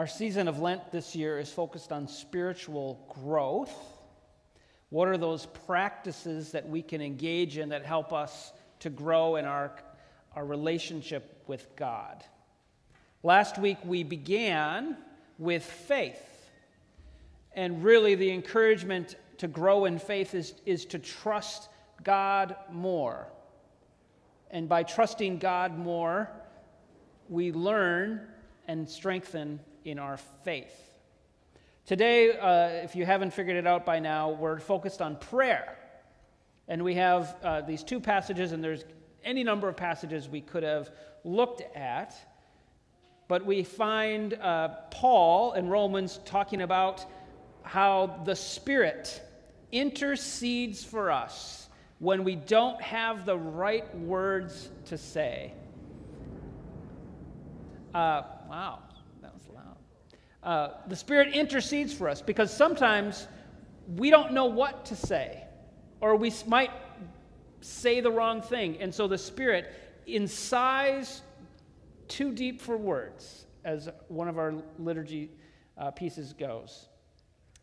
Our season of Lent this year is focused on spiritual growth. What are those practices that we can engage in that help us to grow in our, our relationship with God? Last week we began with faith. And really, the encouragement to grow in faith is, is to trust God more. And by trusting God more, we learn and strengthen in our faith. Today, uh, if you haven't figured it out by now, we're focused on prayer. And we have uh, these two passages, and there's any number of passages we could have looked at. But we find uh, Paul in Romans talking about how the Spirit intercedes for us when we don't have the right words to say. Uh, wow, that was loud. Uh, the Spirit intercedes for us because sometimes we don't know what to say, or we might say the wrong thing. And so the Spirit, in sighs too deep for words, as one of our liturgy uh, pieces goes.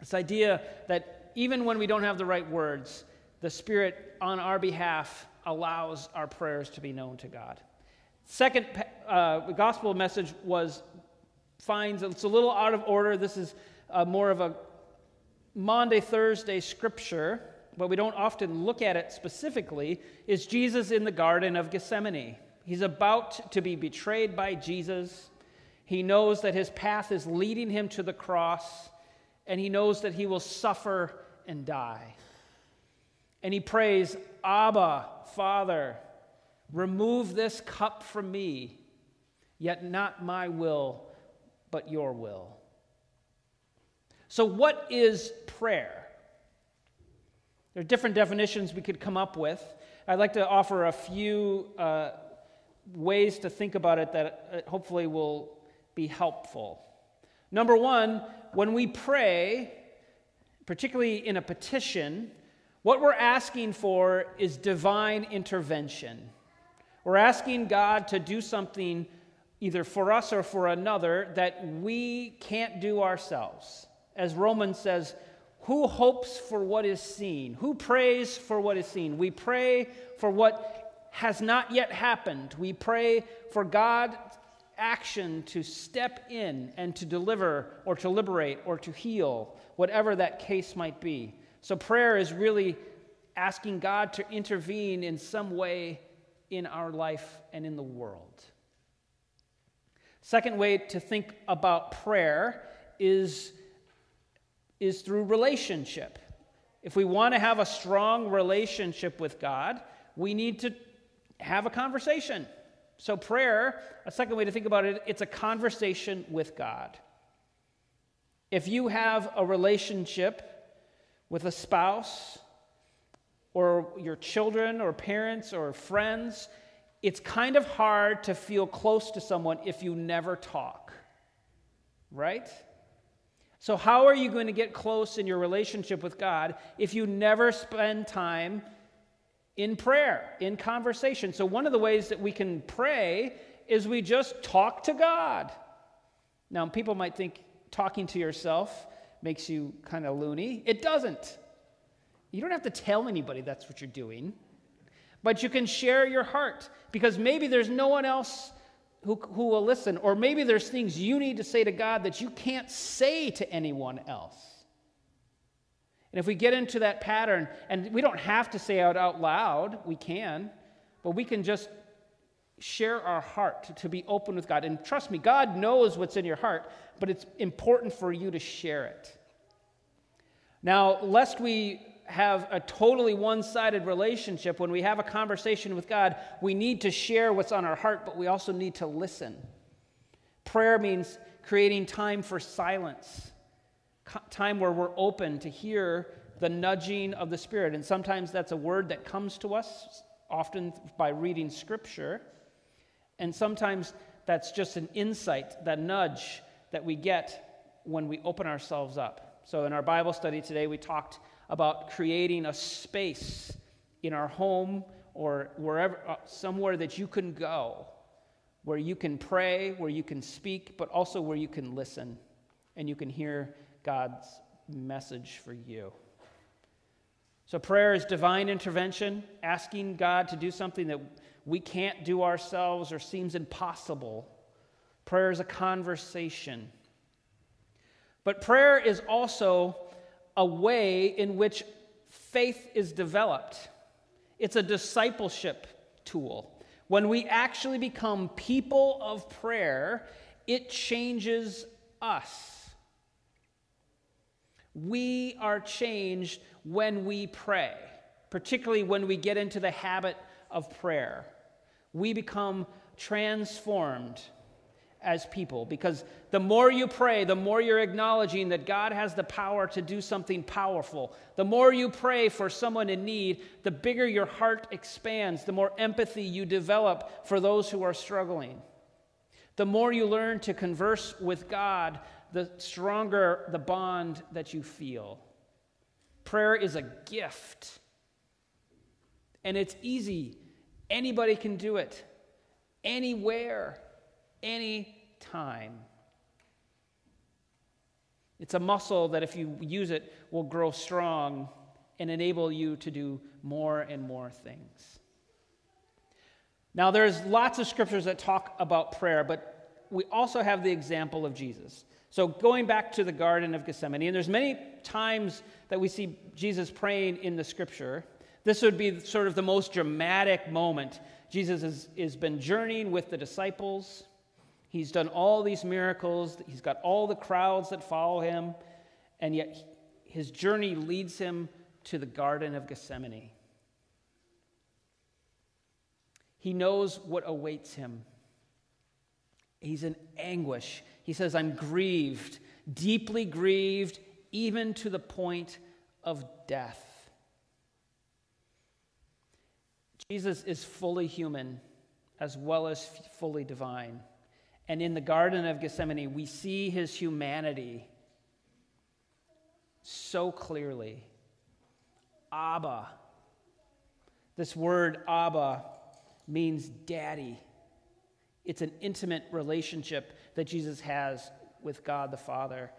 This idea that even when we don't have the right words, the Spirit on our behalf allows our prayers to be known to God. Second uh, gospel message was finds it's a little out of order. This is uh, more of a Maundy, Thursday scripture, but we don't often look at it specifically. Is Judas in the Garden of Gethsemane? He's about to be betrayed by Jesus. He knows that his path is leading him to the cross, and he knows that he will suffer and die. And he prays, Abba, Father, remove this cup from me, yet not my will, but your will. So, what is prayer? There are different definitions we could come up with. I'd like to offer a few uh, ways to think about it that uh, hopefully will be helpful. Number one, when we pray, particularly in a petition, what we're asking for is divine intervention. We're asking God to do something either for us or for another that we can't do ourselves. As Romans says, who hopes for what is seen? Who prays for what is seen? We pray for what has not yet happened. We pray for God's action to step in and to deliver or to liberate or to heal, whatever that case might be. So, prayer is really asking God to intervene in some way in our life and in the world. Second way to think about prayer is, is through relationship. If we want to have a strong relationship with God, we need to have a conversation. So, prayer, a second way to think about it, it's a conversation with God. If you have a relationship with a spouse, or your children, or parents, or friends, it's kind of hard to feel close to someone if you never talk, right? So, how are you going to get close in your relationship with God if you never spend time in prayer, in conversation. So, one of the ways that we can pray is we just talk to God. Now, people might think talking to yourself makes you kind of loony. It doesn't. You don't have to tell anybody that's what you're doing, but you can share your heart because maybe there's no one else who, who will listen, or maybe there's things you need to say to God that you can't say to anyone else. And if we get into that pattern, and we don't have to say out out loud, we can, but we can just share our heart to, to be open with God. And trust me, God knows what's in your heart, but it's important for you to share it. Now, lest we have a totally one sided relationship, when we have a conversation with God, we need to share what's on our heart, but we also need to listen. Prayer means creating time for silence time where we're open to hear the nudging of the Spirit. And sometimes that's a word that comes to us, often by reading Scripture. And sometimes that's just an insight, that nudge that we get when we open ourselves up. So in our Bible study today, we talked about creating a space in our home or wherever, uh, somewhere that you can go where you can pray, where you can speak, but also where you can listen and you can hear God's message for you. So, prayer is divine intervention, asking God to do something that we can't do ourselves or seems impossible. Prayer is a conversation. But prayer is also a way in which faith is developed. It's a discipleship tool. When we actually become people of prayer, it changes us. We are changed when we pray, particularly when we get into the habit of prayer. We become transformed as people because the more you pray, the more you're acknowledging that God has the power to do something powerful. The more you pray for someone in need, the bigger your heart expands, the more empathy you develop for those who are struggling. The more you learn to converse with God, the stronger the bond that you feel. Prayer is a gift, and it's easy. Anybody can do it, anywhere any time. It's a muscle that, if you use it, will grow strong and enable you to do more and more things. Now, there's lots of scriptures that talk about prayer, but we also have the example of Jesus. So, going back to the Garden of Gethsemane, and there's many times that we see Jesus praying in the scripture. This would be sort of the most dramatic moment. Jesus has, has been journeying with the disciples. He's done all these miracles, he's got all the crowds that follow him, and yet his journey leads him to the Garden of Gethsemane. He knows what awaits him. He's in anguish. He says, I'm grieved, deeply grieved, even to the point of death. Jesus is fully human as well as fully divine. And in the Garden of Gethsemane, we see his humanity so clearly. Abba. This word Abba means daddy. It's an intimate relationship that Jesus has with God the Father.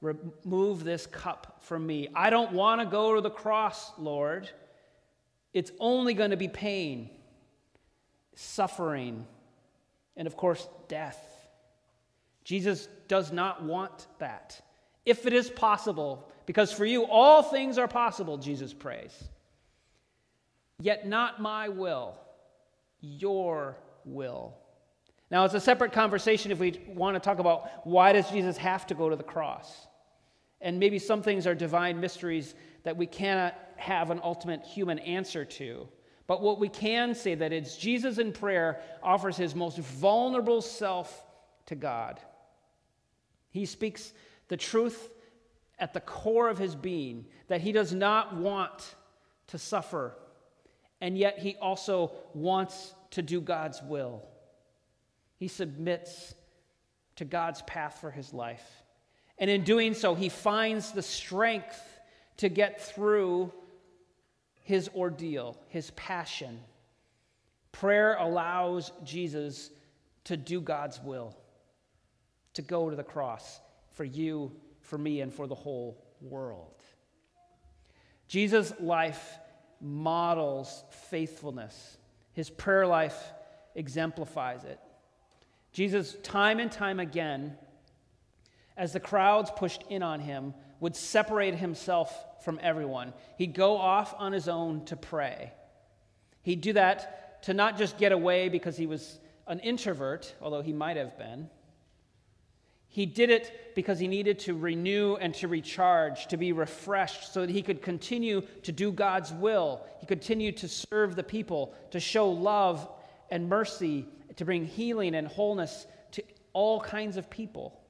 Remove this cup from me. I don't want to go to the cross, Lord. It's only going to be pain, suffering, and of course, death. Jesus does not want that. If it is possible, because for you all things are possible, Jesus prays. Yet not my will, your will. Now, it's a separate conversation if we want to talk about why does Jesus have to go to the cross? And maybe some things are divine mysteries that we cannot have an ultimate human answer to. But what we can say that it's Jesus in prayer offers his most vulnerable self to God. He speaks the truth at the core of his being that he does not want to suffer, and yet he also wants to do God's will. He submits to God's path for his life. And in doing so, he finds the strength to get through his ordeal, his passion. Prayer allows Jesus to do God's will to go to the cross for you, for me, and for the whole world. Jesus' life models faithfulness, his prayer life exemplifies it. Jesus, time and time again, as the crowds pushed in on him, would separate himself from everyone. He'd go off on his own to pray. He'd do that to not just get away because he was an introvert, although he might have been he did it because he needed to renew and to recharge, to be refreshed, so that he could continue to do God's will. He continued to serve the people, to show love and mercy, to bring healing and wholeness to all kinds of people.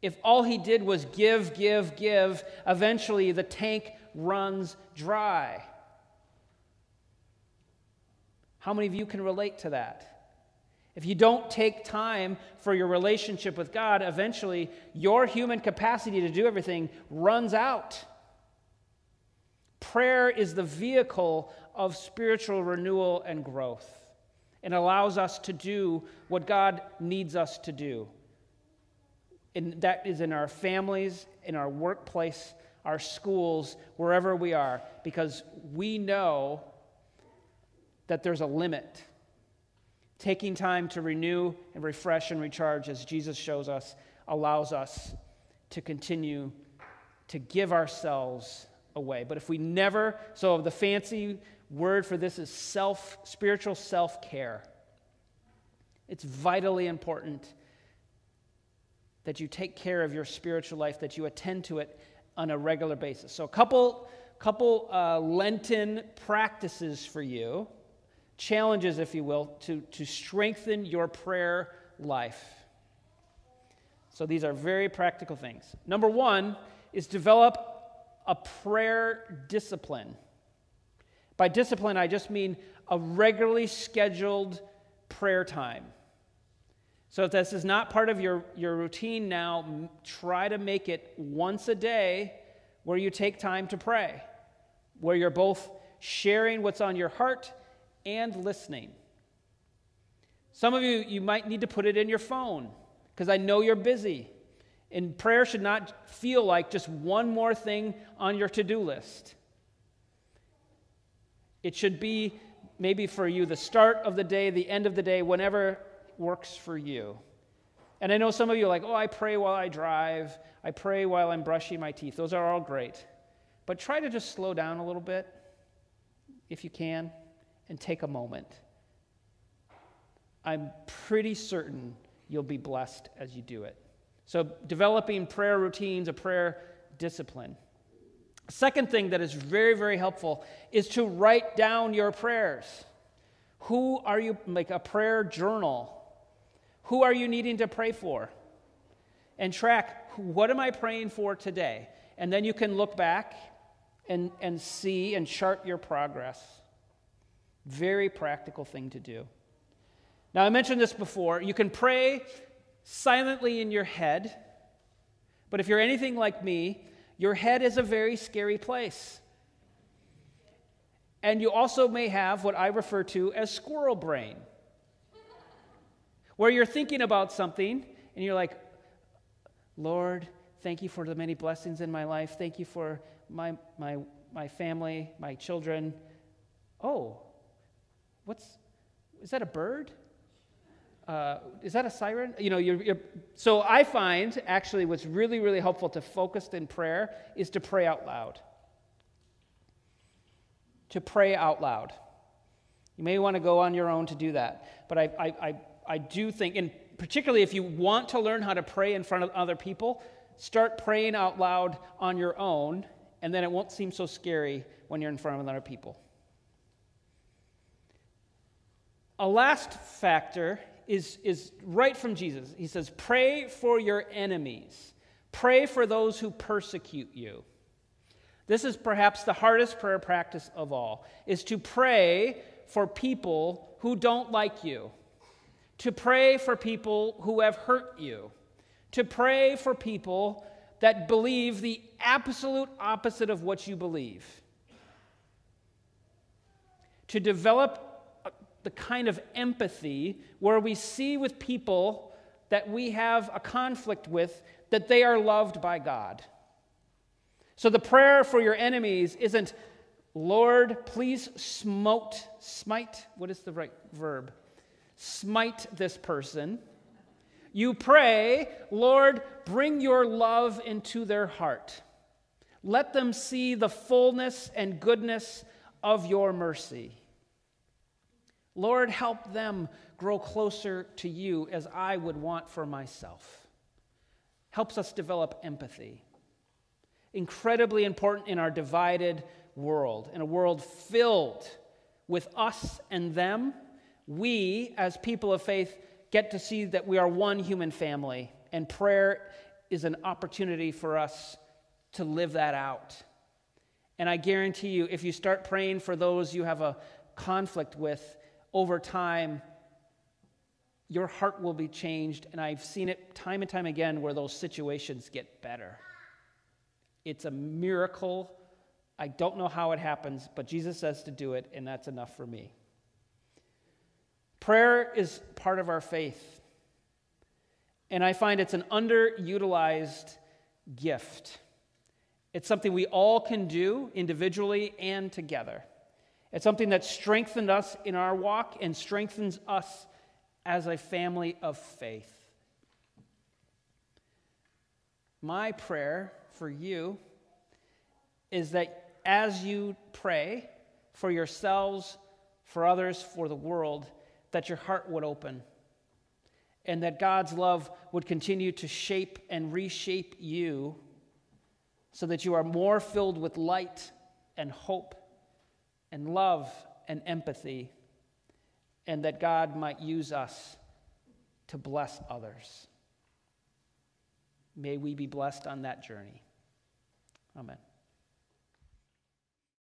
If all he did was give, give, give, eventually the tank runs dry. How many of you can relate to that? If you don't take time for your relationship with God, eventually your human capacity to do everything runs out. Prayer is the vehicle of spiritual renewal and growth. and allows us to do what God needs us to do. And that is in our families, in our workplace, our schools, wherever we are, because we know that there's a limit. Taking time to renew and refresh and recharge, as Jesus shows us, allows us to continue to give ourselves away. But if we never, so the fancy word for this is self, spiritual self care. It's vitally important that you take care of your spiritual life, that you attend to it on a regular basis. So, a couple, couple uh, Lenten practices for you, challenges, if you will, to, to strengthen your prayer life. So, these are very practical things. Number one is develop a prayer discipline. By discipline, I just mean a regularly scheduled prayer time. So if this is not part of your, your routine now, try to make it once a day where you take time to pray, where you're both sharing what's on your heart and listening. Some of you, you might need to put it in your phone because I know you're busy. And prayer should not feel like just one more thing on your to do list. It should be maybe for you the start of the day, the end of the day, whenever works for you. And I know some of you are like, oh, I pray while I drive, I pray while I'm brushing my teeth. Those are all great. But try to just slow down a little bit, if you can, and take a moment. I'm pretty certain you'll be blessed as you do it. So, developing prayer routines, a prayer discipline. Second thing that is very, very helpful is to write down your prayers. Who are you, like a prayer journal? Who are you needing to pray for? And track, what am I praying for today? And then you can look back and, and see and chart your progress. Very practical thing to do. Now, I mentioned this before. You can pray silently in your head. But if you're anything like me, your head is a very scary place. And you also may have what I refer to as squirrel brain, where you're thinking about something and you're like, Lord, thank you for the many blessings in my life. Thank you for my, my, my family, my children. Oh, what's, is that a bird? uh, is that a siren? You know, you're, you're, so I find actually what's really, really helpful to focus in prayer is to pray out loud. To pray out loud. You may want to go on your own to do that. But I, I, I, I do think, and particularly if you want to learn how to pray in front of other people, start praying out loud on your own, and then it won't seem so scary when you're in front of other people. A last factor is, is right from Jesus. He says, Pray for your enemies, pray for those who persecute you. This is perhaps the hardest prayer practice of all, is to pray for people who don't like you, to pray for people who have hurt you, to pray for people that believe the absolute opposite of what you believe. To develop the kind of empathy where we see with people that we have a conflict with that they are loved by God. So the prayer for your enemies isn't, Lord, please smote, smite, what is the right verb? Smite this person. You pray, Lord, bring your love into their heart. Let them see the fullness and goodness of your mercy. Lord, help them grow closer to you as I would want for myself. Helps us develop empathy. Incredibly important in our divided world, in a world filled with us and them. We, as people of faith, get to see that we are one human family, and prayer is an opportunity for us to live that out. And I guarantee you, if you start praying for those you have a conflict with, over time, your heart will be changed. And I've seen it time and time again where those situations get better. It's a miracle. I don't know how it happens, but Jesus says to do it, and that's enough for me. Prayer is part of our faith. And I find it's an underutilized gift. It's something we all can do individually and together. It's something that strengthened us in our walk and strengthens us as a family of faith. My prayer for you is that as you pray for yourselves, for others, for the world, that your heart would open and that God's love would continue to shape and reshape you so that you are more filled with light and hope and love and empathy, and that God might use us to bless others. May we be blessed on that journey. Amen.